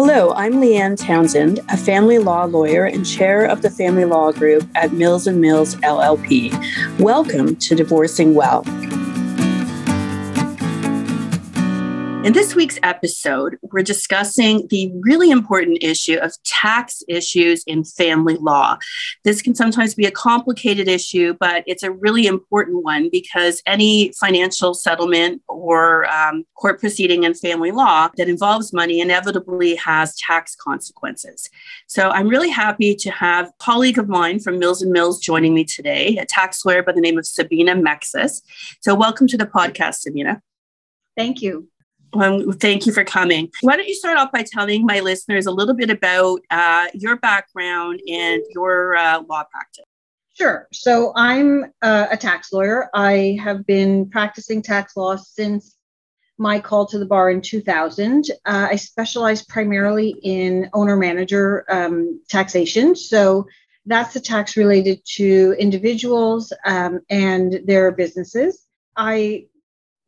Hello, I'm Leanne Townsend, a family law lawyer and chair of the family law group at Mills and Mills LLP. Welcome to Divorcing Well. In this week's episode, we're discussing the really important issue of tax issues in family law. This can sometimes be a complicated issue, but it's a really important one because any financial settlement or um, court proceeding in family law that involves money inevitably has tax consequences. So I'm really happy to have a colleague of mine from Mills and Mills joining me today, a tax lawyer by the name of Sabina Mexis. So welcome to the podcast, Sabina. Thank you. Well, thank you for coming. Why don't you start off by telling my listeners a little bit about uh, your background and your uh, law practice? Sure. So I'm uh, a tax lawyer. I have been practicing tax law since my call to the bar in 2000. Uh, I specialize primarily in owner manager um, taxation. So that's the tax related to individuals um, and their businesses. I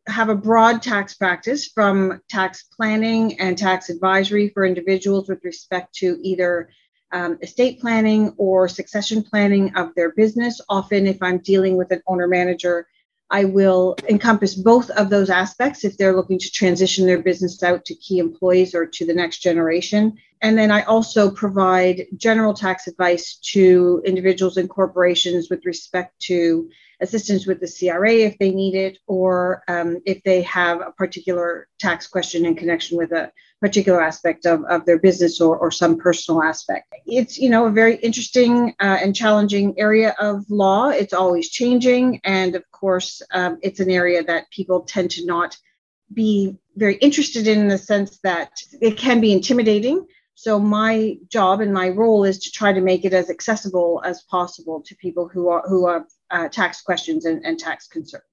have a broad tax practice from tax planning and tax advisory for individuals with respect to either um, estate planning or succession planning of their business. Often, if I'm dealing with an owner manager, I will encompass both of those aspects if they're looking to transition their business out to key employees or to the next generation. And then I also provide general tax advice to individuals and corporations with respect to assistance with the CRA if they need it, or um, if they have a particular tax question in connection with a particular aspect of, of their business or, or some personal aspect. It's, you know, a very interesting uh, and challenging area of law. It's always changing. And of course, um, it's an area that people tend to not be very interested in, in the sense that it can be intimidating. So my job and my role is to try to make it as accessible as possible to people who are who are uh, tax questions and, and tax concerns.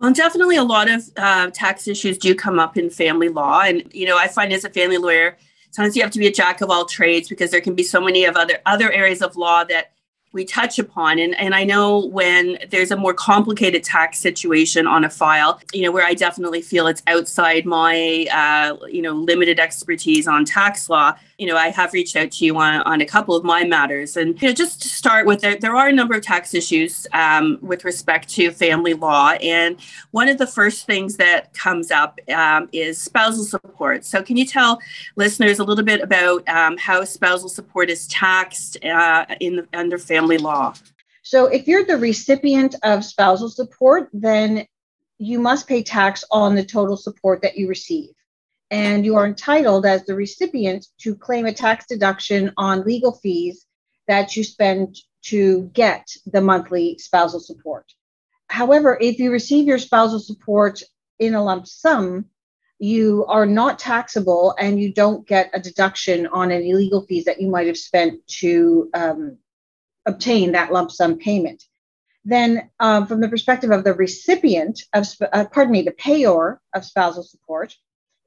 Well, definitely a lot of uh, tax issues do come up in family law. And, you know, I find as a family lawyer, sometimes you have to be a jack of all trades because there can be so many of other other areas of law that we touch upon. And, and I know when there's a more complicated tax situation on a file, you know, where I definitely feel it's outside my, uh, you know, limited expertise on tax law, you know, I have reached out to you on, on a couple of my matters. And, you know, just to start with, there, there are a number of tax issues um, with respect to family law. And one of the first things that comes up um, is spousal support. So, can you tell listeners a little bit about um, how spousal support is taxed uh, in under family law? So, if you're the recipient of spousal support, then you must pay tax on the total support that you receive and you are entitled as the recipient to claim a tax deduction on legal fees that you spend to get the monthly spousal support. However, if you receive your spousal support in a lump sum, you are not taxable and you don't get a deduction on any legal fees that you might have spent to um, obtain that lump sum payment. Then, um, from the perspective of the recipient of, uh, pardon me, the payor of spousal support,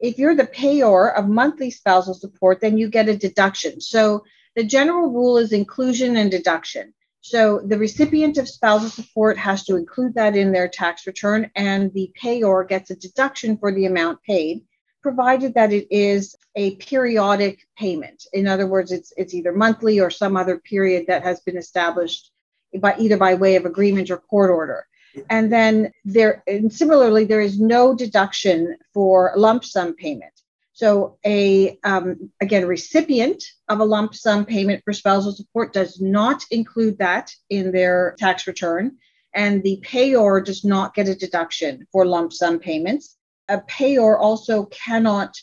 if you're the payor of monthly spousal support, then you get a deduction. So the general rule is inclusion and deduction. So the recipient of spousal support has to include that in their tax return, and the payor gets a deduction for the amount paid, provided that it is a periodic payment. In other words, it's it's either monthly or some other period that has been established by either by way of agreement or court order. And then there, and similarly, there is no deduction for lump sum payment. So a um, again recipient of a lump sum payment for spousal support does not include that in their tax return, and the payor does not get a deduction for lump sum payments. A payor also cannot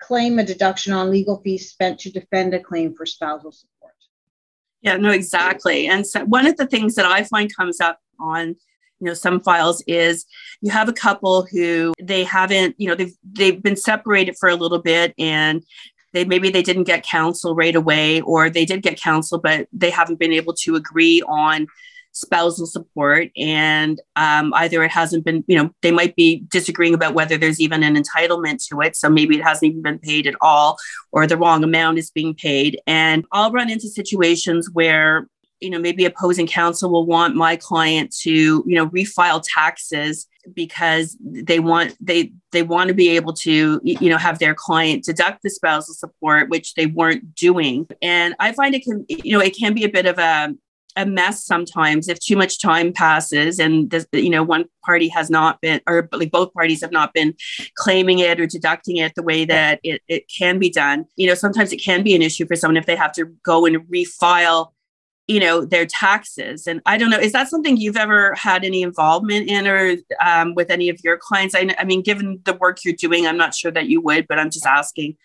claim a deduction on legal fees spent to defend a claim for spousal support. Yeah, no, exactly. And so one of the things that I find comes up on you know some files is you have a couple who they haven't you know they've they've been separated for a little bit and they maybe they didn't get counsel right away or they did get counsel but they haven't been able to agree on spousal support. And um, either it hasn't been you know they might be disagreeing about whether there's even an entitlement to it. So maybe it hasn't even been paid at all or the wrong amount is being paid. And i'll run into situations where you know maybe opposing counsel will want my client to you know refile taxes because they want they they want to be able to you know have their client deduct the spousal support which they weren't doing. And i find it can you know it can be a bit of a a mess sometimes if too much time passes and the, you know one party has not been or like both parties have not been claiming it or deducting it the way that it, it can be done. You know sometimes it can be an issue for someone if they have to go and refile you know their taxes. And i don't know is that something you've ever had any involvement in or um, with any of your clients? I, I mean given the work you're doing i'm not sure that you would but i'm just asking.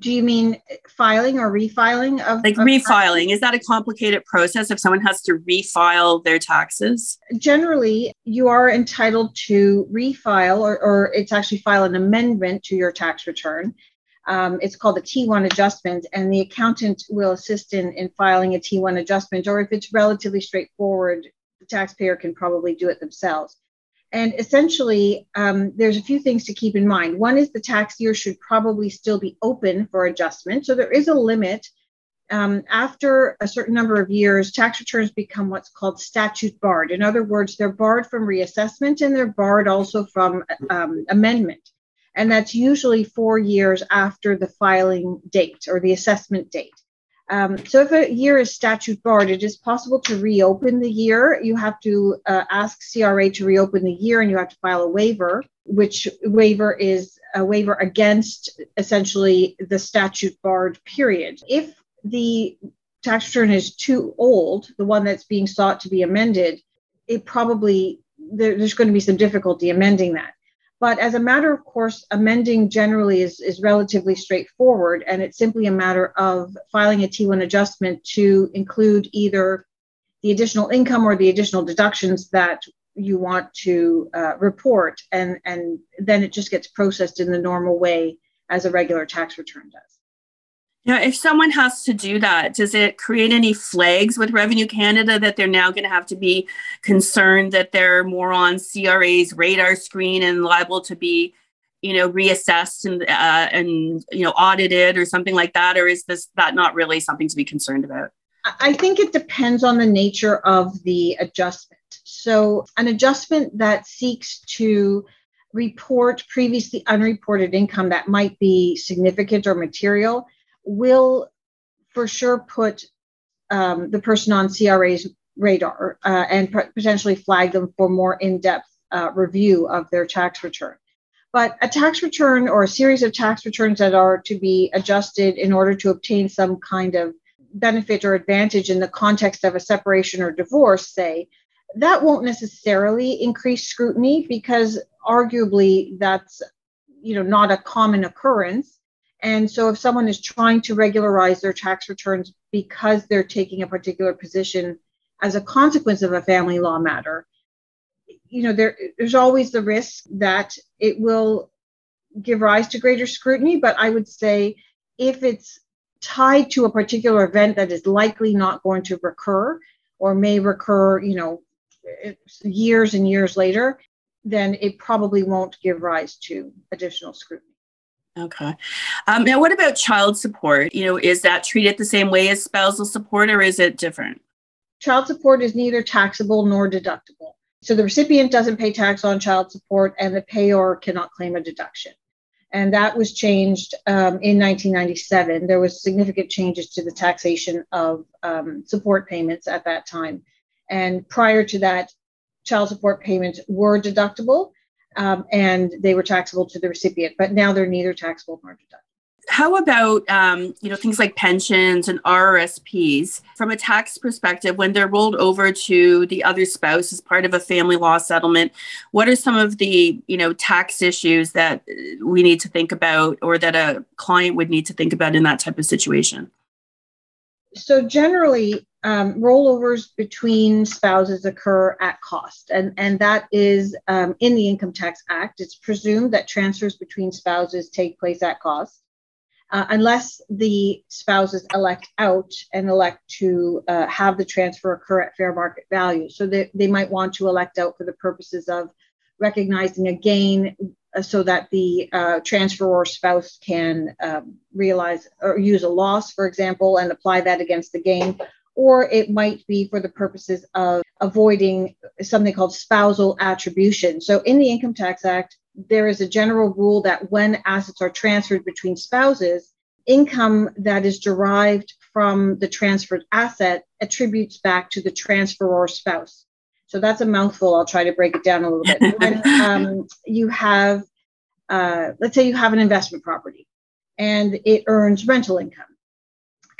Do you mean filing or refiling of like of refiling. Taxes? is that a complicated process if someone has to refile their taxes? Generally you are entitled to refile or, or it's actually file an amendment to your tax return um, it's called a T1 adjustment, and the accountant will assist in, in filing a T1 adjustment, or if it's relatively straightforward, the taxpayer can probably do it themselves. And essentially, um, there's a few things to keep in mind. One is the tax year should probably still be open for adjustment. So there is a limit. Um, after a certain number of years, tax returns become what's called statute barred. In other words, they're barred from reassessment and they're barred also from um, amendment and that's usually four years after the filing date or the assessment date. Um, so if a year is statute barred, it is possible to reopen the year. You have to uh, ask CRA to reopen the year and you have to file a waiver, which waiver is a waiver against essentially the statute barred period. If the tax return is too old, the one that's being sought to be amended, it probably there, there's going to be some difficulty amending that. But as a matter of course, amending generally is, is relatively straightforward, and it's simply a matter of filing a T1 adjustment to include either the additional income or the additional deductions that you want to uh, report, and, and then it just gets processed in the normal way as a regular tax return does. Yeah, if someone has to do that, does it create any flags with Revenue Canada that they're now going to have to be concerned that they're more on CRA's radar screen and liable to be, you know, reassessed and uh, and you know audited or something like that, or is this that not really something to be concerned about? I think it depends on the nature of the adjustment. So, an adjustment that seeks to report previously unreported income that might be significant or material will for sure put um, the person on CRA's radar uh, and potentially flag them for more in-depth uh, review of their tax return. But a tax return or a series of tax returns that are to be adjusted in order to obtain some kind of benefit or advantage in the context of a separation or divorce, say, that won't necessarily increase scrutiny because arguably that's you know not a common occurrence and so if someone is trying to regularize their tax returns because they're taking a particular position as a consequence of a family law matter, you know, there, there's always the risk that it will give rise to greater scrutiny. But I would say if it's tied to a particular event that is likely not going to recur or may recur, you know, years and years later, then it probably won't give rise to additional scrutiny. Okay. Um, now, what about child support? You know, is that treated the same way as spousal support or is it different? Child support is neither taxable nor deductible. So the recipient doesn't pay tax on child support and the payor cannot claim a deduction. And that was changed um, in 1997. There was significant changes to the taxation of um, support payments at that time. And prior to that, child support payments were deductible um, and they were taxable to the recipient, but now they're neither taxable nor deductible. How about um, you know things like pensions and RRSPs from a tax perspective when they're rolled over to the other spouse as part of a family law settlement? What are some of the you know tax issues that we need to think about, or that a client would need to think about in that type of situation? So generally, um, rollovers between spouses occur at cost, and, and that is um, in the Income Tax Act. It's presumed that transfers between spouses take place at cost, uh, unless the spouses elect out and elect to uh, have the transfer occur at fair market value. So they, they might want to elect out for the purposes of recognizing a gain uh, so that the uh, transferor spouse can um, realize or use a loss, for example, and apply that against the gain or it might be for the purposes of avoiding something called spousal attribution. So in the Income Tax Act, there is a general rule that when assets are transferred between spouses, income that is derived from the transferred asset attributes back to the transferor spouse. So that's a mouthful. I'll try to break it down a little bit. When um, you have, uh, let's say you have an investment property and it earns rental income.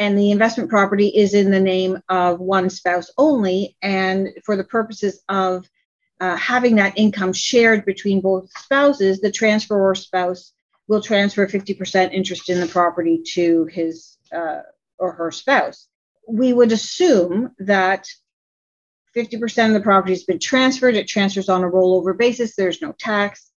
And the investment property is in the name of one spouse only. And for the purposes of uh, having that income shared between both spouses, the transferor spouse will transfer 50% interest in the property to his uh, or her spouse. We would assume that 50% of the property has been transferred. It transfers on a rollover basis. There's no tax.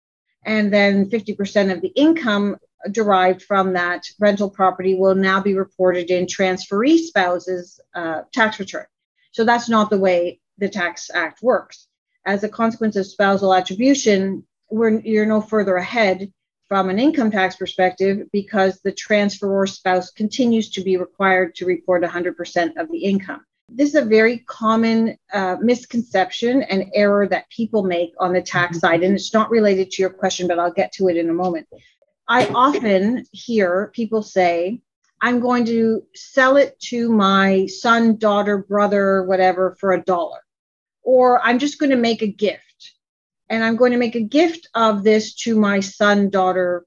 And then 50% of the income derived from that rental property will now be reported in transferee spouse's uh, tax return. So that's not the way the Tax Act works as a consequence of spousal attribution, we're, you're no further ahead from an income tax perspective because the transferor spouse continues to be required to report 100% of the income. This is a very common uh, misconception and error that people make on the tax side, and it's not related to your question, but I'll get to it in a moment. I often hear people say, I'm going to sell it to my son, daughter, brother, whatever, for a dollar or I'm just going to make a gift. And I'm going to make a gift of this to my son, daughter,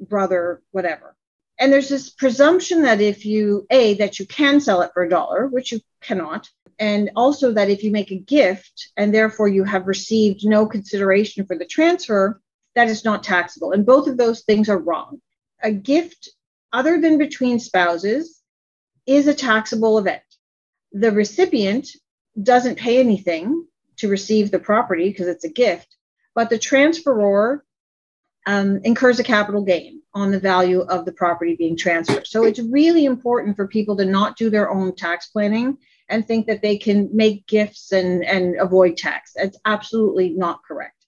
brother, whatever. And there's this presumption that if you, A, that you can sell it for a dollar, which you cannot, and also that if you make a gift and therefore you have received no consideration for the transfer, that is not taxable. And both of those things are wrong. A gift, other than between spouses, is a taxable event. The recipient doesn't pay anything to receive the property because it's a gift, but the transferor um, incurs a capital gain on the value of the property being transferred. So it's really important for people to not do their own tax planning and think that they can make gifts and, and avoid tax. It's absolutely not correct.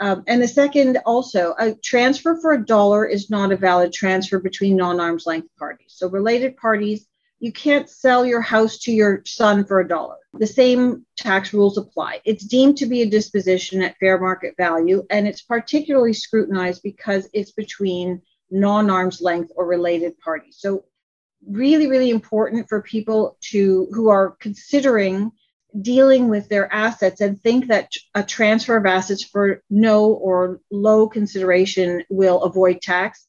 Um, and the second, also, a transfer for a dollar is not a valid transfer between non arm's length parties. So related parties you can't sell your house to your son for a dollar. The same tax rules apply. It's deemed to be a disposition at fair market value, and it's particularly scrutinized because it's between non arm's length or related parties. So, really, really important for people to who are considering dealing with their assets and think that a transfer of assets for no or low consideration will avoid tax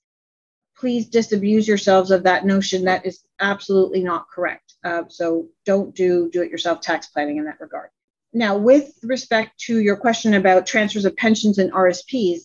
please disabuse yourselves of that notion. That is absolutely not correct. Uh, so don't do do it yourself tax planning in that regard. Now, with respect to your question about transfers of pensions and RSPs,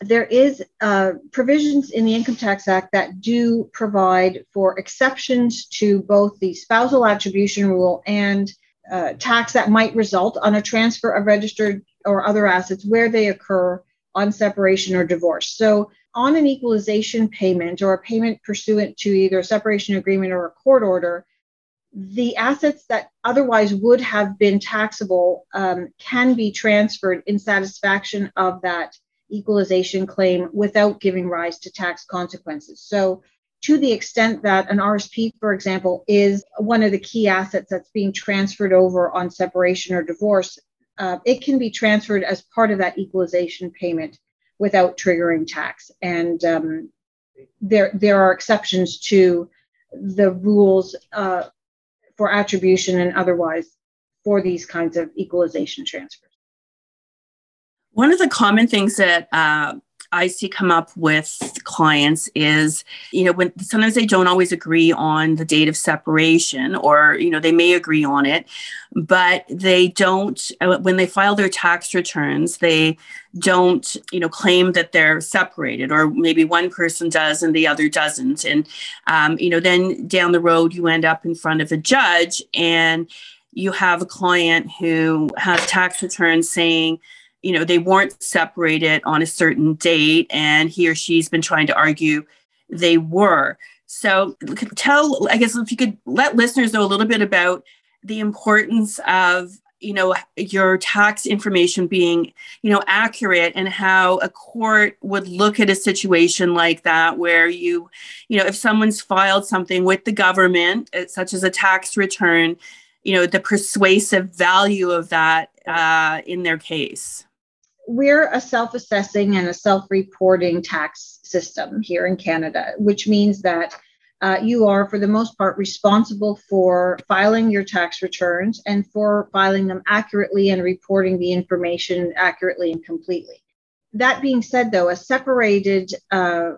there is uh, provisions in the Income Tax Act that do provide for exceptions to both the spousal attribution rule and uh, tax that might result on a transfer of registered or other assets where they occur on separation or divorce. So on an equalization payment or a payment pursuant to either a separation agreement or a court order, the assets that otherwise would have been taxable um, can be transferred in satisfaction of that equalization claim without giving rise to tax consequences. So, to the extent that an RSP, for example, is one of the key assets that's being transferred over on separation or divorce, uh, it can be transferred as part of that equalization payment without triggering tax. And um, there, there are exceptions to the rules uh, for attribution and otherwise for these kinds of equalization transfers. One of the common things that uh, I see come up with clients is, you know, when sometimes they don't always agree on the date of separation, or, you know, they may agree on it, but they don't, uh, when they file their tax returns, they don't, you know, claim that they're separated, or maybe one person does and the other doesn't. And, um, you know, then down the road, you end up in front of a judge and you have a client who has tax returns saying, you know, they weren't separated on a certain date, and he or she's been trying to argue they were. So, tell, I guess, if you could let listeners know a little bit about the importance of you know your tax information being you know accurate and how a court would look at a situation like that where you you know if someone's filed something with the government uh, such as a tax return you know the persuasive value of that uh, in their case we're a self-assessing and a self-reporting tax system here in canada which means that uh, you are, for the most part, responsible for filing your tax returns and for filing them accurately and reporting the information accurately and completely. That being said, though, a separated uh,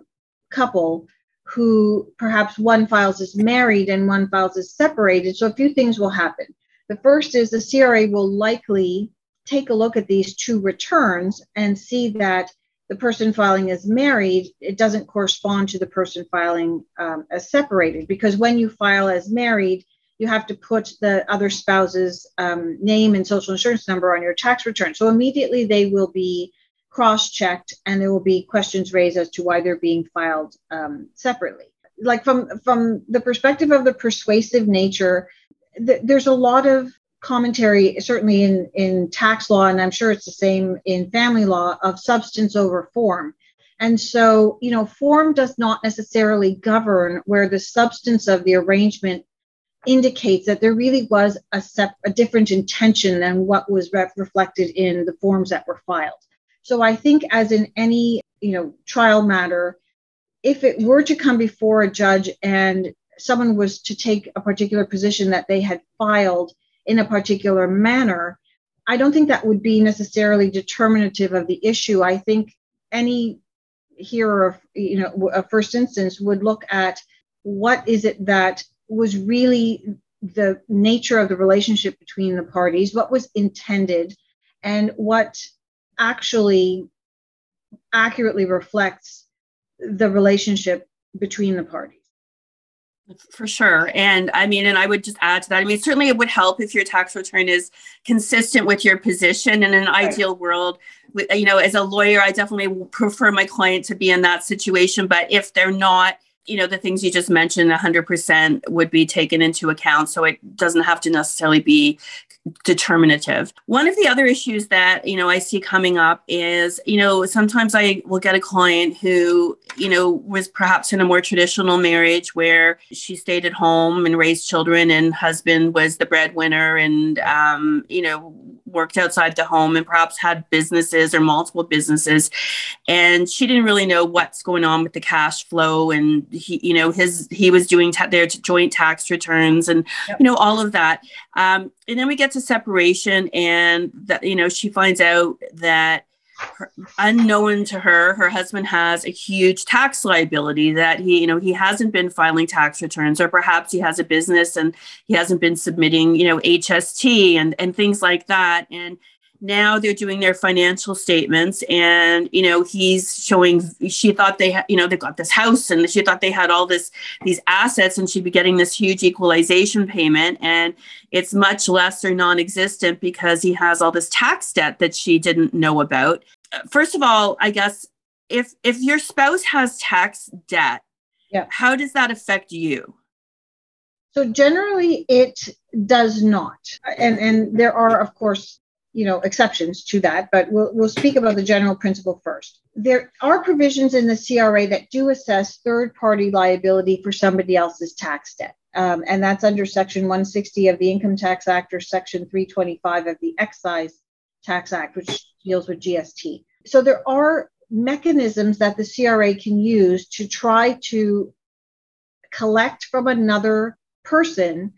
couple who perhaps one files as married and one files as separated, so a few things will happen. The first is the CRA will likely take a look at these two returns and see that the person filing as married, it doesn't correspond to the person filing um, as separated because when you file as married, you have to put the other spouse's um, name and social insurance number on your tax return. So immediately they will be cross checked and there will be questions raised as to why they're being filed um, separately. Like from, from the perspective of the persuasive nature, th- there's a lot of commentary, certainly in, in tax law, and I'm sure it's the same in family law, of substance over form. And so, you know, form does not necessarily govern where the substance of the arrangement indicates that there really was a, sep- a different intention than what was re- reflected in the forms that were filed. So I think, as in any, you know, trial matter, if it were to come before a judge and someone was to take a particular position that they had filed in a particular manner, I don't think that would be necessarily determinative of the issue. I think any hearer of you know a first instance would look at what is it that was really the nature of the relationship between the parties, what was intended, and what actually accurately reflects the relationship between the parties. For sure. And I mean, and I would just add to that. I mean, certainly it would help if your tax return is consistent with your position. In an right. ideal world, you know, as a lawyer, I definitely prefer my client to be in that situation. But if they're not, you know, the things you just mentioned 100% would be taken into account. So it doesn't have to necessarily be determinative. One of the other issues that, you know, I see coming up is, you know, sometimes I will get a client who, you know, was perhaps in a more traditional marriage where she stayed at home and raised children and husband was the breadwinner and, um, you know, worked outside the home and perhaps had businesses or multiple businesses and she didn't really know what's going on with the cash flow and he you know his he was doing ta- their joint tax returns and yep. you know all of that um, and then we get to separation and that you know she finds out that unknown to her her husband has a huge tax liability that he you know he hasn't been filing tax returns or perhaps he has a business and he hasn't been submitting you know hst and and things like that. And now they're doing their financial statements and you know he's showing she thought they had you know they got this house and she thought they had all this these assets and she'd be getting this huge equalization payment. And it's much less or non-existent because he has all this tax debt that she didn't know about. First of all i guess if if your spouse has tax debt yeah. how does that affect you? So generally it does not. And and there are of course you know exceptions to that but we'll, we'll speak about the general principle first. There are provisions in the cra that do assess third party liability for somebody else's tax debt. Um, and that's under section 160 of the income tax act or section 325 of the excise tax act which deals with gst so there are mechanisms that the cra can use to try to collect from another person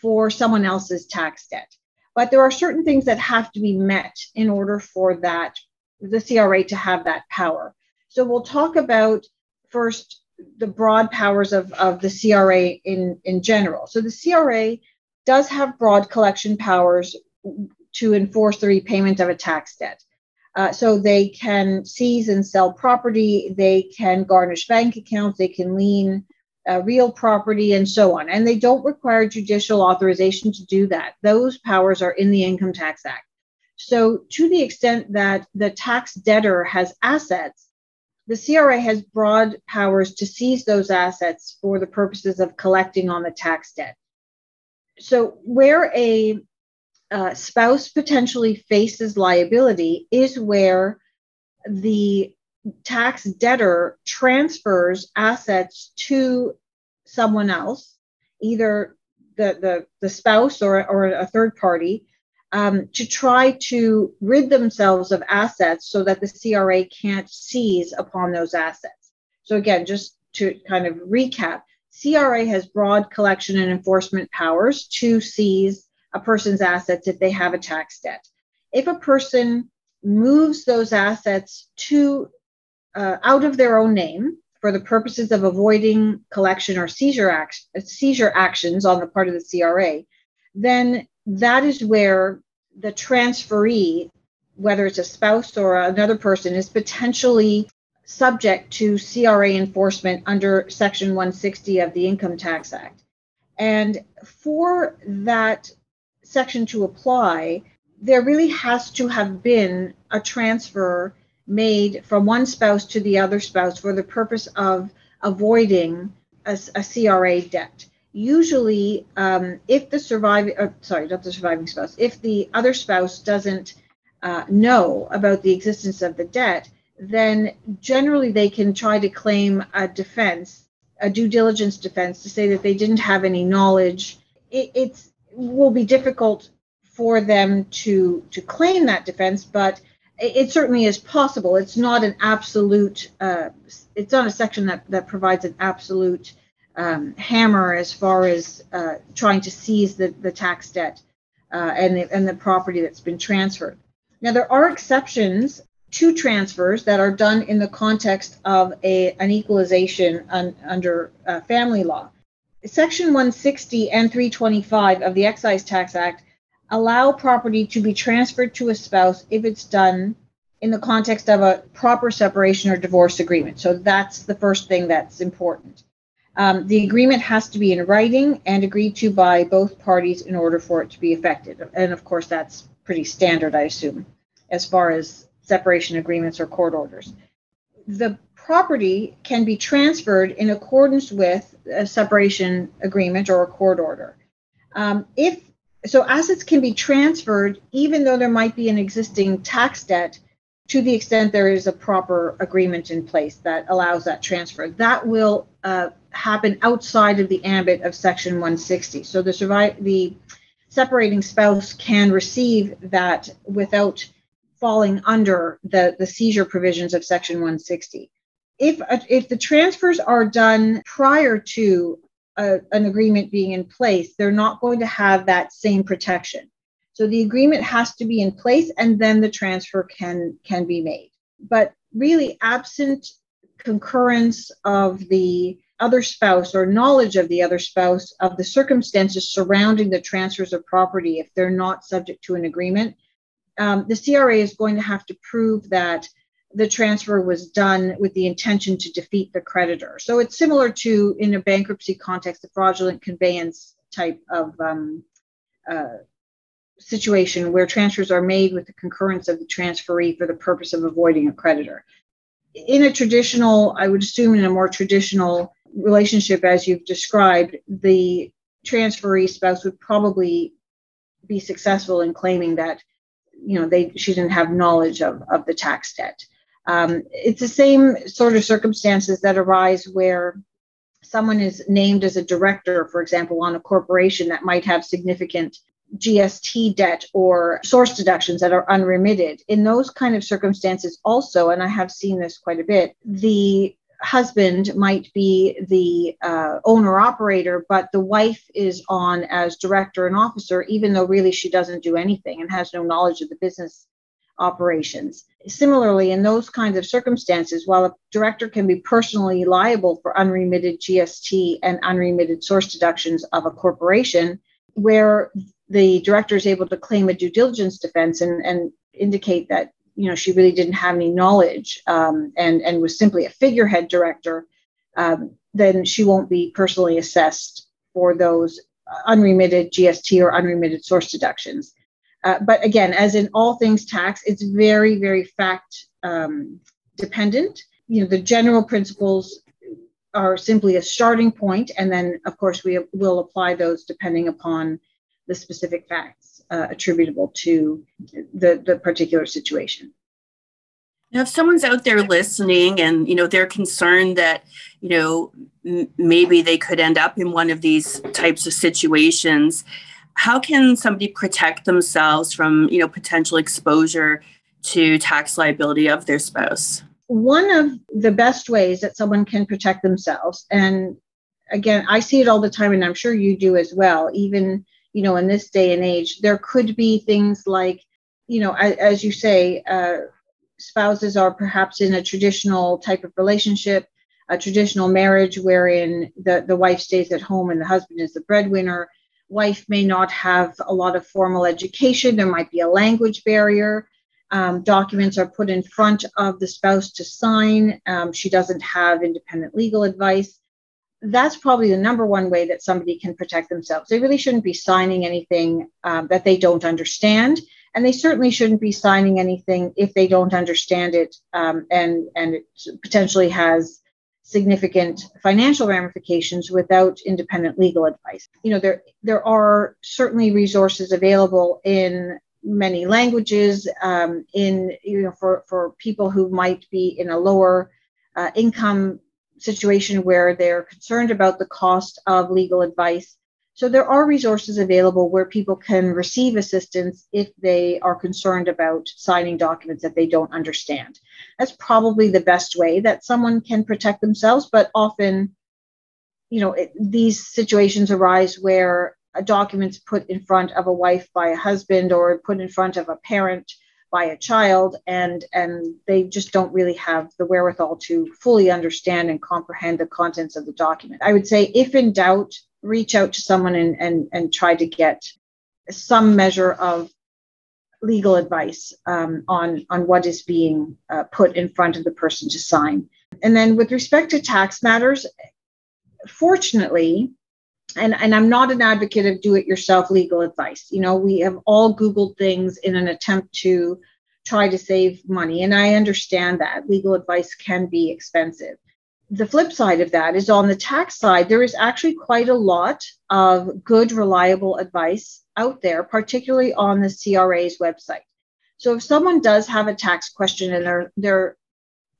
for someone else's tax debt but there are certain things that have to be met in order for that the CRA to have that power. So we'll talk about first the broad powers of, of the CRA in, in general. So the CRA does have broad collection powers to enforce the repayment of a tax debt. Uh, so they can seize and sell property, they can garnish bank accounts, they can lien uh, real property, and so on. And they don't require judicial authorization to do that. Those powers are in the Income Tax Act. So, to the extent that the tax debtor has assets, the CRA has broad powers to seize those assets for the purposes of collecting on the tax debt. So, where a uh, spouse potentially faces liability is where the tax debtor transfers assets to someone else, either the, the, the spouse or, or a third party, um, to try to rid themselves of assets so that the CRA can't seize upon those assets. So, again, just to kind of recap, CRA has broad collection and enforcement powers to seize a person's assets if they have a tax debt. If a person moves those assets to uh, out of their own name for the purposes of avoiding collection or seizure, act- seizure actions on the part of the CRA, then that is where the transferee, whether it's a spouse or another person, is potentially subject to CRA enforcement under Section 160 of the Income Tax Act. And for that section to apply, there really has to have been a transfer made from one spouse to the other spouse for the purpose of avoiding a, a CRA debt. Usually, um, if the surviving, uh, sorry, not the surviving spouse, if the other spouse doesn't uh, know about the existence of the debt, then generally they can try to claim a defense, a due diligence defense, to say that they didn't have any knowledge. It it's, will be difficult for them to to claim that defense, but it certainly is possible. It's not an absolute. Uh, it's not a section that that provides an absolute um, hammer as far as uh, trying to seize the the tax debt uh, and the, and the property that's been transferred. Now there are exceptions to transfers that are done in the context of a an equalization un, under uh, family law. Section 160 and 325 of the Excise Tax Act allow property to be transferred to a spouse if it's done in the context of a proper separation or divorce agreement. So that's the first thing that's important. Um, the agreement has to be in writing and agreed to by both parties in order for it to be effective. And of course, that's pretty standard, I assume, as far as separation agreements or court orders. The property can be transferred in accordance with a separation agreement or a court order. Um, if so assets can be transferred even though there might be an existing tax debt to the extent there is a proper agreement in place that allows that transfer. That will uh, happen outside of the ambit of Section 160. So the survive the separating spouse can receive that without falling under the, the seizure provisions of Section 160. If, if the transfers are done prior to a, an agreement being in place, they're not going to have that same protection. So the agreement has to be in place and then the transfer can can be made. But really absent concurrence of the other spouse or knowledge of the other spouse of the circumstances surrounding the transfers of property if they're not subject to an agreement, um, the CRA is going to have to prove that the transfer was done with the intention to defeat the creditor. So it's similar to, in a bankruptcy context, the fraudulent conveyance type of um, uh, situation where transfers are made with the concurrence of the transferee for the purpose of avoiding a creditor. In a traditional, I would assume in a more traditional relationship as you've described, the transferee spouse would probably be successful in claiming that you know they she didn't have knowledge of, of the tax debt um, it's the same sort of circumstances that arise where someone is named as a director for example on a corporation that might have significant gst debt or source deductions that are unremitted. In those kind of circumstances also and i have seen this quite a bit the husband might be the uh, owner operator, but the wife is on as director and officer, even though really she doesn't do anything and has no knowledge of the business operations. Similarly, in those kinds of circumstances, while a director can be personally liable for unremitted GST and unremitted source deductions of a corporation, where the director is able to claim a due diligence defense and, and indicate that you know she really didn't have any knowledge um, and and was simply a figurehead director, um, then she won't be personally assessed for those unremitted GST or unremitted source deductions. Uh, but again, as in all things tax, it's very very fact um, dependent. You know the general principles are simply a starting point, and then of course we will apply those depending upon the specific facts uh, attributable to the, the particular situation. Now, if someone's out there listening and you know they're concerned that you know m- maybe they could end up in one of these types of situations, how can somebody protect themselves from you know potential exposure to tax liability of their spouse? One of the best ways that someone can protect themselves, and again, I see it all the time, and I'm sure you do as well. Even you know in this day and age, there could be things like you know as, as you say. Uh, spouses are perhaps in a traditional type of relationship, a traditional marriage wherein the, the wife stays at home and the husband is the breadwinner. Wife may not have a lot of formal education. There might be a language barrier. Um, documents are put in front of the spouse to sign. Um, she doesn't have independent legal advice. That's probably the number one way that somebody can protect themselves. They really shouldn't be signing anything um, that they don't understand and they certainly shouldn't be signing anything if they don't understand it um, and and it potentially has significant financial ramifications without independent legal advice. You know there there are certainly resources available in many languages um, in you know for for people who might be in a lower uh, income situation where they're concerned about the cost of legal advice so there are resources available where people can receive assistance if they are concerned about signing documents that they don't understand. That's probably the best way that someone can protect themselves, but often, you know, it, these situations arise where a document's put in front of a wife by a husband or put in front of a parent by a child and and they just don't really have the wherewithal to fully understand and comprehend the contents of the document. I would say if in doubt reach out to someone and, and, and try to get some measure of legal advice um, on, on what is being uh, put in front of the person to sign. And then with respect to tax matters, fortunately, and, and I'm not an advocate of do it yourself legal advice. You know, we have all Googled things in an attempt to try to save money. And I understand that legal advice can be expensive the flip side of that is on the tax side, there is actually quite a lot of good, reliable advice out there, particularly on the CRA's website. So if someone does have a tax question and they're they're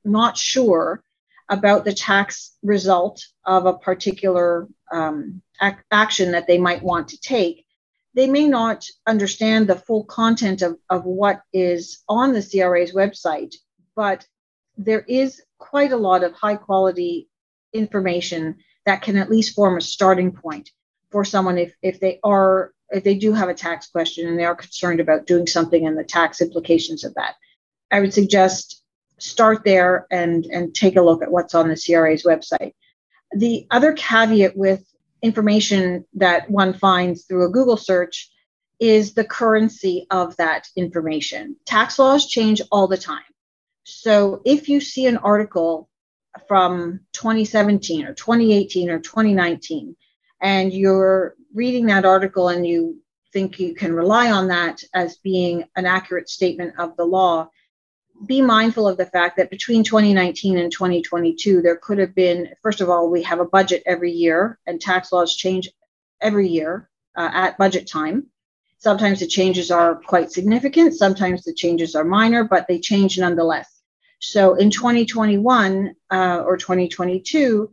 not sure about the tax result of a particular um, ac- action that they might want to take, they may not understand the full content of, of what is on the CRA's website, but there is quite a lot of high quality information that can at least form a starting point for someone if, if they are if they do have a tax question and they are concerned about doing something and the tax implications of that. I would suggest start there and and take a look at what's on the cra's website. The other caveat with information that one finds through a google search is the currency of that information. Tax laws change all the time so if you see an article from 2017 or 2018 or 2019, and you're reading that article and you think you can rely on that as being an accurate statement of the law, be mindful of the fact that between 2019 and 2022, there could have been, first of all, we have a budget every year, and tax laws change every year uh, at budget time. Sometimes the changes are quite significant, sometimes the changes are minor, but they change nonetheless. So in 2021 uh, or 2022,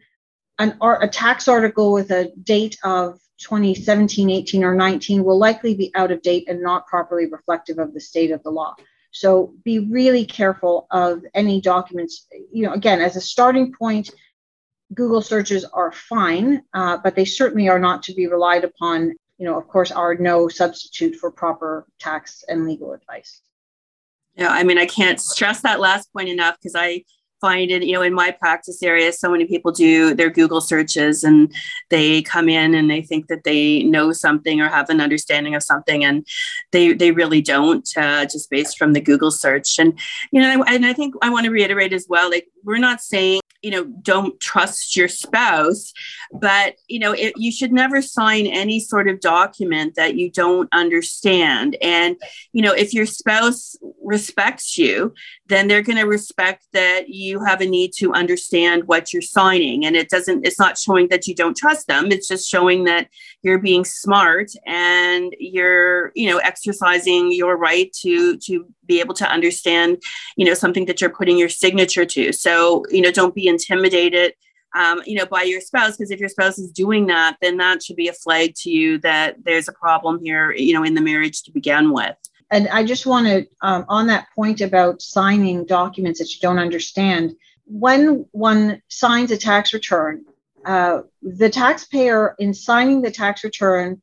an a tax article with a date of 2017, 18, or 19 will likely be out of date and not properly reflective of the state of the law. So be really careful of any documents. You know, again, as a starting point, Google searches are fine, uh, but they certainly are not to be relied upon you know, of course, are no substitute for proper tax and legal advice. Yeah, I mean, I can't stress that last point enough because I find it, you know, in my practice area, so many people do their Google searches and they come in and they think that they know something or have an understanding of something, and they they really don't, uh, just based from the Google search. And you know, and I think I want to reiterate as well, like we're not saying you know don't trust your spouse but you know it, you should never sign any sort of document that you don't understand. And you know if your spouse respects you then they're going to respect that you have a need to understand what you're signing. And it doesn't it's not showing that you don't trust them. It's just showing that you're being smart and you're you know exercising your right to to be able to understand you know something that you're putting your signature to. So you know don't be intimidated um, you know by your spouse because if your spouse is doing that then that should be a flag to you that there's a problem here you know in the marriage to begin with. And i just want to um, on that point about signing documents that you don't understand when one signs a tax return uh, the taxpayer in signing the tax return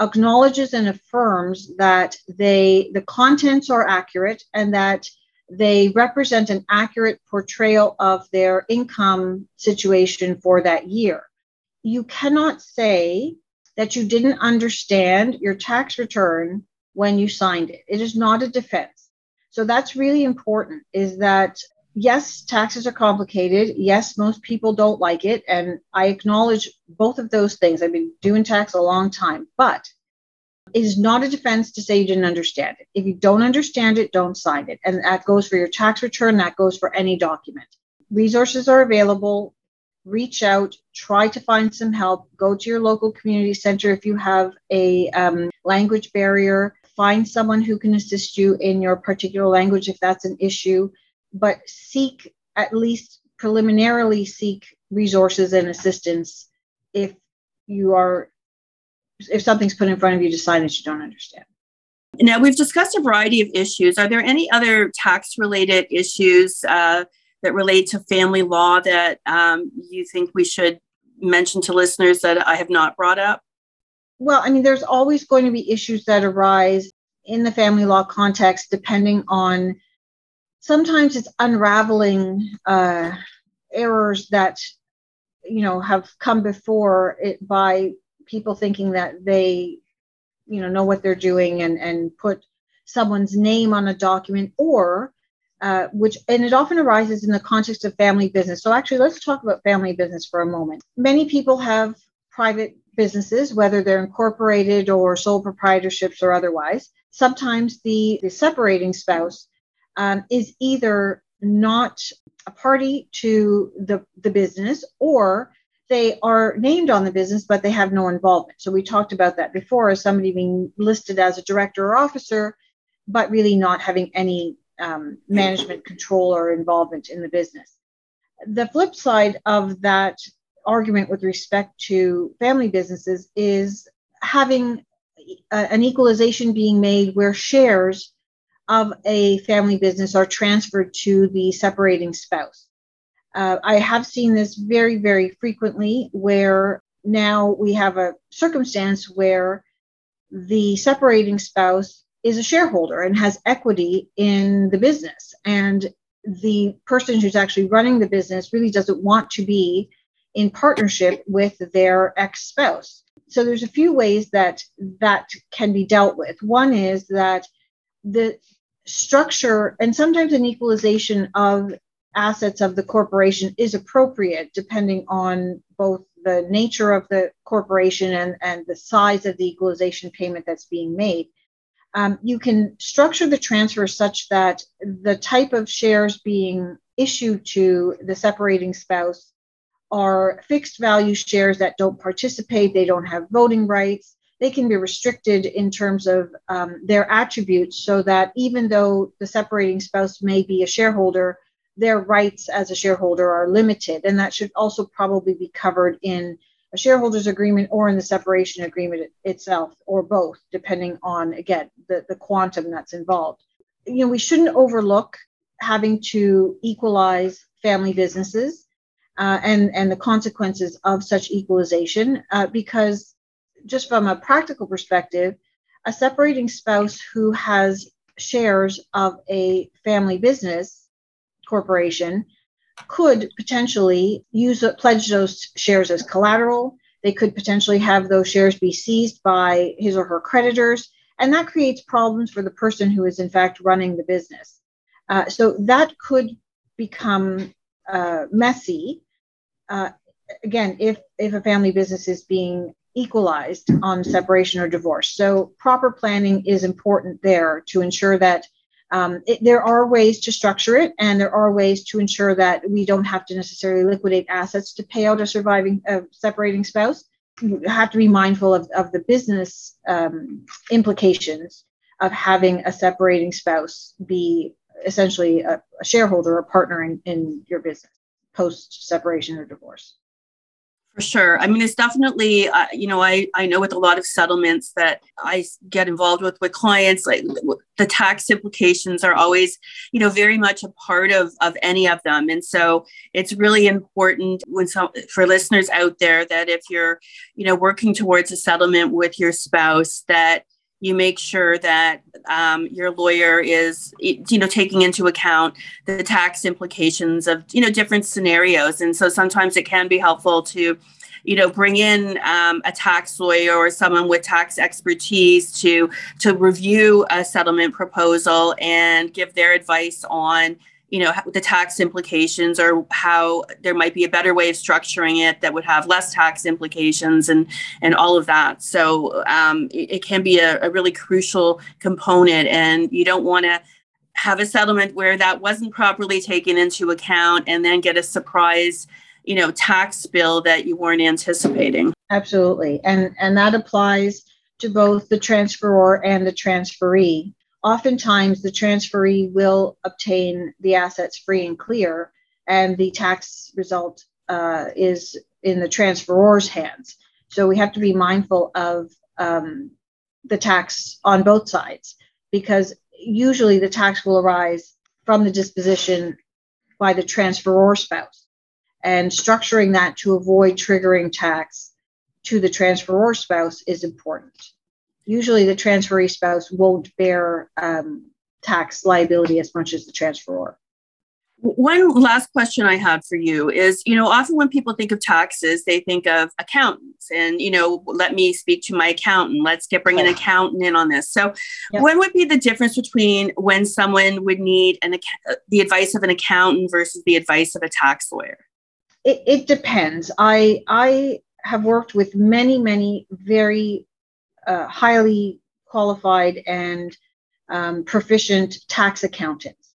acknowledges and affirms that they the contents are accurate and that they represent an accurate portrayal of their income situation for that year. You cannot say that you didn't understand your tax return when you signed it. It is not a defense. So that's really important is that yes, taxes are complicated. Yes, most people don't like it. And I acknowledge both of those things. I've been doing tax a long time, but is not a defense to say you didn't understand it. If you don't understand it, don't sign it. And that goes for your tax return, that goes for any document. Resources are available. Reach out, try to find some help. Go to your local community center if you have a um, language barrier. Find someone who can assist you in your particular language if that's an issue but seek at least preliminarily seek resources and assistance if you are if something's put in front of you to that you don't understand. Now we've discussed a variety of issues. Are there any other tax related issues uh, that relate to family law that um, you think we should mention to listeners that i have not brought up? Well i mean there's always going to be issues that arise in the family law context depending on sometimes it's unraveling uh, errors that you know have come before it by people thinking that they you know know what they're doing and and put someone's name on a document or uh, which and it often arises in the context of family business. So actually let's talk about family business for a moment. Many people have private businesses whether they're incorporated or sole proprietorships or otherwise. Sometimes the the separating spouse um, is either not a party to the, the business or they are named on the business but they have no involvement so we talked about that before as somebody being listed as a director or officer but really not having any um, management control or involvement in the business the flip side of that argument with respect to family businesses is having a, an equalization being made where shares of a family business are transferred to the separating spouse. Uh, I have seen this very, very frequently where now we have a circumstance where the separating spouse is a shareholder and has equity in the business. And the person who's actually running the business really doesn't want to be in partnership with their ex spouse. So there's a few ways that that can be dealt with. One is that the structure and sometimes an equalization of assets of the corporation is appropriate depending on both the nature of the corporation and, and the size of the equalization payment that's being made. Um, you can structure the transfer such that the type of shares being issued to the separating spouse are fixed value shares that don't participate, they don't have voting rights, they can be restricted in terms of um, their attributes so that even though the separating spouse may be a shareholder, their rights as a shareholder are limited. And that should also probably be covered in a shareholders agreement or in the separation agreement itself, or both, depending on, again, the, the quantum that's involved. You know, we shouldn't overlook having to equalize family businesses uh, and, and the consequences of such equalization uh, because just from a practical perspective, a separating spouse who has shares of a family business corporation could potentially use pledge those shares as collateral. They could potentially have those shares be seized by his or her creditors, and that creates problems for the person who is in fact running the business. Uh, so that could become uh, messy. Uh, again, if if a family business is being equalized on separation or divorce, so proper planning is important there to ensure that um, it, there are ways to structure it, and there are ways to ensure that we don't have to necessarily liquidate assets to pay out a surviving uh, separating spouse. You have to be mindful of, of the business um, implications of having a separating spouse be essentially a, a shareholder or partner in, in your business post separation or divorce. For sure. I mean, it's definitely, uh, you know, I, I know with a lot of settlements that I get involved with with clients, like the tax implications are always, you know, very much a part of, of any of them. And so it's really important when some, for listeners out there that if you're, you know, working towards a settlement with your spouse, that you make sure that um, your lawyer is you know taking into account the tax implications of you know different scenarios. And so sometimes it can be helpful to you know bring in um, a tax lawyer or someone with tax expertise to to review a settlement proposal and give their advice on you know the tax implications or how there might be a better way of structuring it that would have less tax implications and and all of that. So um, it, it, can be a, a really crucial component and you don't want to have a settlement where that wasn't properly taken into account and then get a surprise you know tax bill that you weren't anticipating. Absolutely. And and that applies to both the transferor and the transferee oftentimes the transferee will obtain the assets free and clear, and the tax result uh, is in the transferor's hands. So we have to be mindful of um, the tax on both sides because usually the tax will arise from the disposition by the transferor spouse. And structuring that to avoid triggering tax to the transferor spouse is important usually the transferee spouse won't bear um, tax liability as much as the transferor. One last question I had for you is, you know, often when people think of taxes, they think of accountants and, you know, let me speak to my accountant. Let's get bring an accountant in on this. So, yep. when would be the difference between when someone would need an the advice of an accountant versus the advice of a tax lawyer? It, it depends. I I have worked with many, many very uh, highly qualified and um, proficient tax accountants.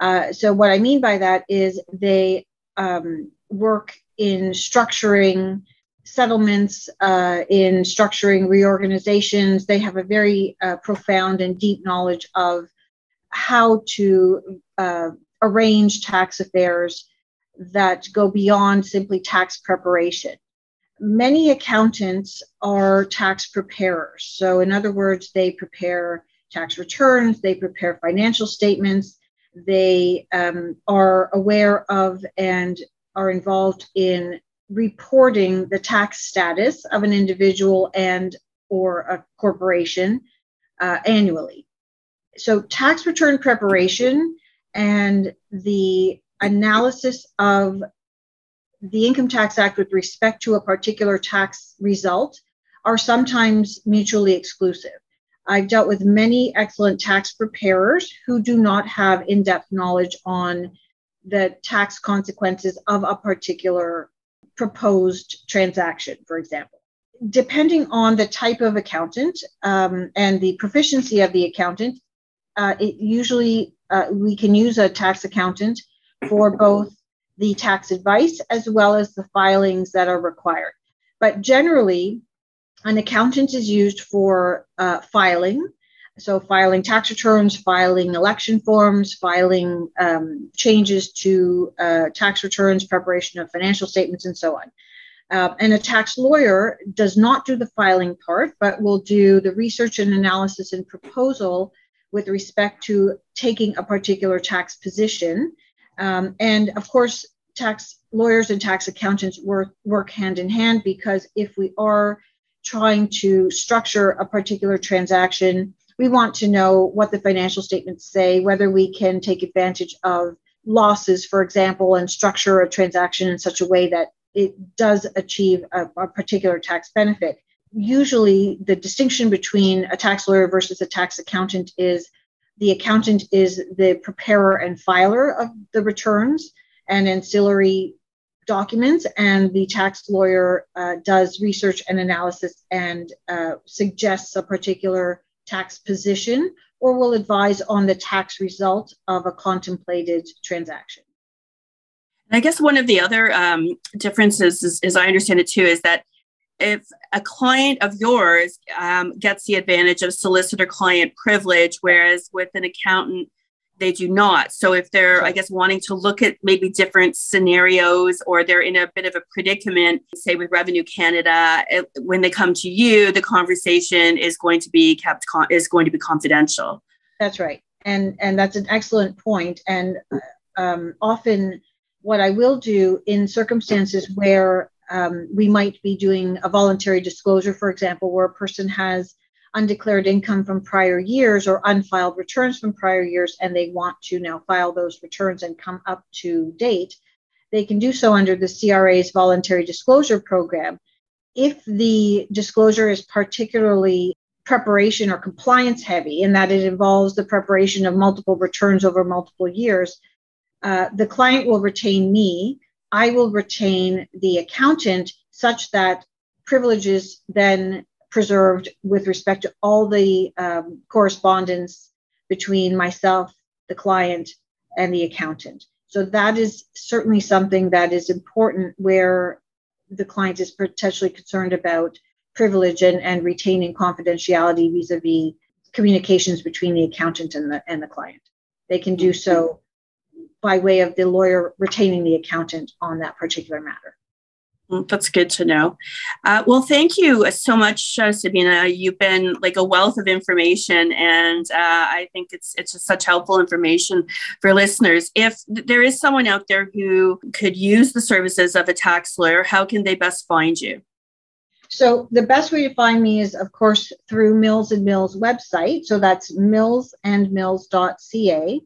Uh, so, what I mean by that is they um, work in structuring settlements, uh, in structuring reorganizations. They have a very uh, profound and deep knowledge of how to uh, arrange tax affairs that go beyond simply tax preparation many accountants are tax preparers. So, in other words, they prepare tax returns, they prepare financial statements, they um, are aware of and are involved in reporting the tax status of an individual and or a corporation uh, annually. So, tax return preparation and the analysis of the Income Tax Act with respect to a particular tax result are sometimes mutually exclusive. I've dealt with many excellent tax preparers who do not have in depth knowledge on the tax consequences of a particular proposed transaction, for example. Depending on the type of accountant um, and the proficiency of the accountant, uh, it usually uh, we can use a tax accountant for both the tax advice as well as the filings that are required. But generally, an accountant is used for uh, filing. So, filing tax returns, filing election forms, filing um, changes to uh, tax returns, preparation of financial statements, and so on. Uh, and a tax lawyer does not do the filing part, but will do the research and analysis and proposal with respect to taking a particular tax position um, and of course, tax lawyers and tax accountants work, work hand in hand because if we are trying to structure a particular transaction, we want to know what the financial statements say, whether we can take advantage of losses, for example, and structure a transaction in such a way that it does achieve a, a particular tax benefit. Usually, the distinction between a tax lawyer versus a tax accountant is the accountant is the preparer and filer of the returns, and ancillary documents, and the tax lawyer uh, does research and analysis and uh, suggests a particular tax position or will advise on the tax result of a contemplated transaction. I guess one of the other um, differences, is, as I understand it too, is that if a client of yours um, gets the advantage of solicitor client privilege, whereas with an accountant, they do not. So if they're, I guess, wanting to look at maybe different scenarios or they're in a bit of a predicament, say with Revenue Canada, it, when they come to you, the conversation is going to be kept con- is going to be confidential. That's right, and and that's an excellent point. And um, often, what I will do in circumstances where um, we might be doing a voluntary disclosure, for example, where a person has undeclared income from prior years or unfiled returns from prior years, and they want to now file those returns and come up to date, they can do so under the CRA's voluntary disclosure program. If the disclosure is particularly preparation or compliance heavy in that it involves the preparation of multiple returns over multiple years, uh, the client will retain me. I will retain the accountant such that privileges then preserved with respect to all the um, correspondence between myself, the client, and the accountant. So that is certainly something that is important where the client is potentially concerned about privilege and, and retaining confidentiality vis-a-vis communications between the accountant and the and the client. They can do so by way of the lawyer retaining the accountant on that particular matter. That's good to know. Uh, well, thank you so much, uh, Sabina. You've been like a wealth of information, and uh, I think it's it's just such helpful information for listeners. If there is someone out there who could use the services of a tax lawyer, how can they best find you? So the best way to find me is, of course, through Mills and Mills website. So that's millsandmills.ca.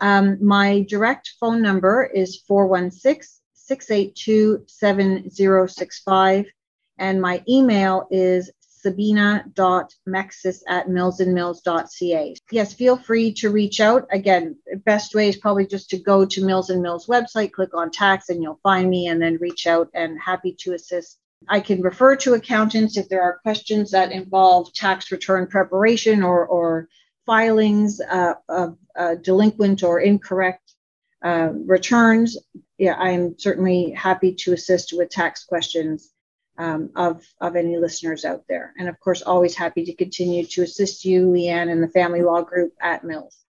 Um, my direct phone number is 416 682 7065. And my email is sabina.mexis at millsandmills.ca. Yes, feel free to reach out. Again, best way is probably just to go to Mills and Mills website, click on tax, and you'll find me, and then reach out and happy to assist. I can refer to accountants if there are questions that involve tax return preparation or, or filings uh, of uh, delinquent or incorrect uh, returns yeah, I'm certainly happy to assist with tax questions um, of, of any listeners out there. And of course, always happy to continue to assist you, Leanne, and the family law group at Mills.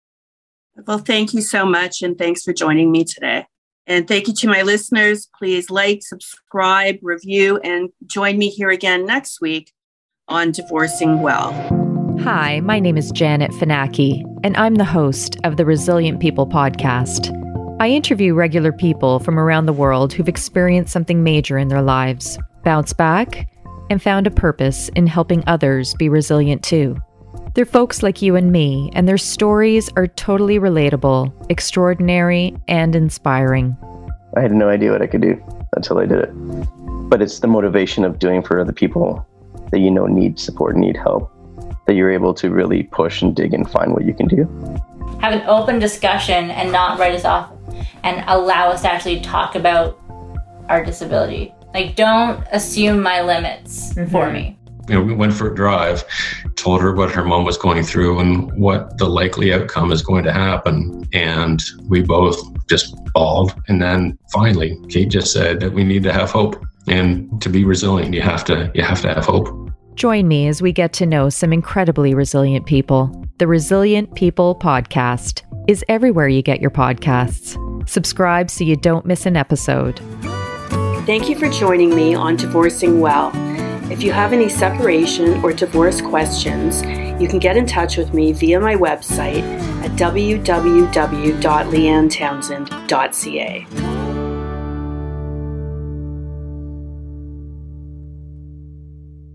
Well, thank you so much. And thanks for joining me today. And thank you to my listeners. Please like, subscribe, review, and join me here again next week on Divorcing Well. Hi, my name is Janet Fanaki, and I'm the host of the Resilient People podcast. I interview regular people from around the world who've experienced something major in their lives, bounced back, and found a purpose in helping others be resilient too. They're folks like you and me, and their stories are totally relatable, extraordinary, and inspiring. I had no idea what I could do until I did it. But it's the motivation of doing for other people that you know need support, need help, that you're able to really push and dig and find what you can do. Have an open discussion and not write us off and allow us to actually talk about our disability. Like, don't assume my limits mm-hmm. for me. You know, we went for a drive, told her what her mom was going through and what the likely outcome is going to happen. And we both just bawled. And then finally, Kate just said that we need to have hope. And to be resilient, you have to you have to have hope. Join me as we get to know some incredibly resilient people. The Resilient People podcast is everywhere you get your podcasts. Subscribe so you don't miss an episode. Thank you for joining me on Divorcing Well. If you have any separation or divorce questions, you can get in touch with me via my website at www.leannetownsend.ca.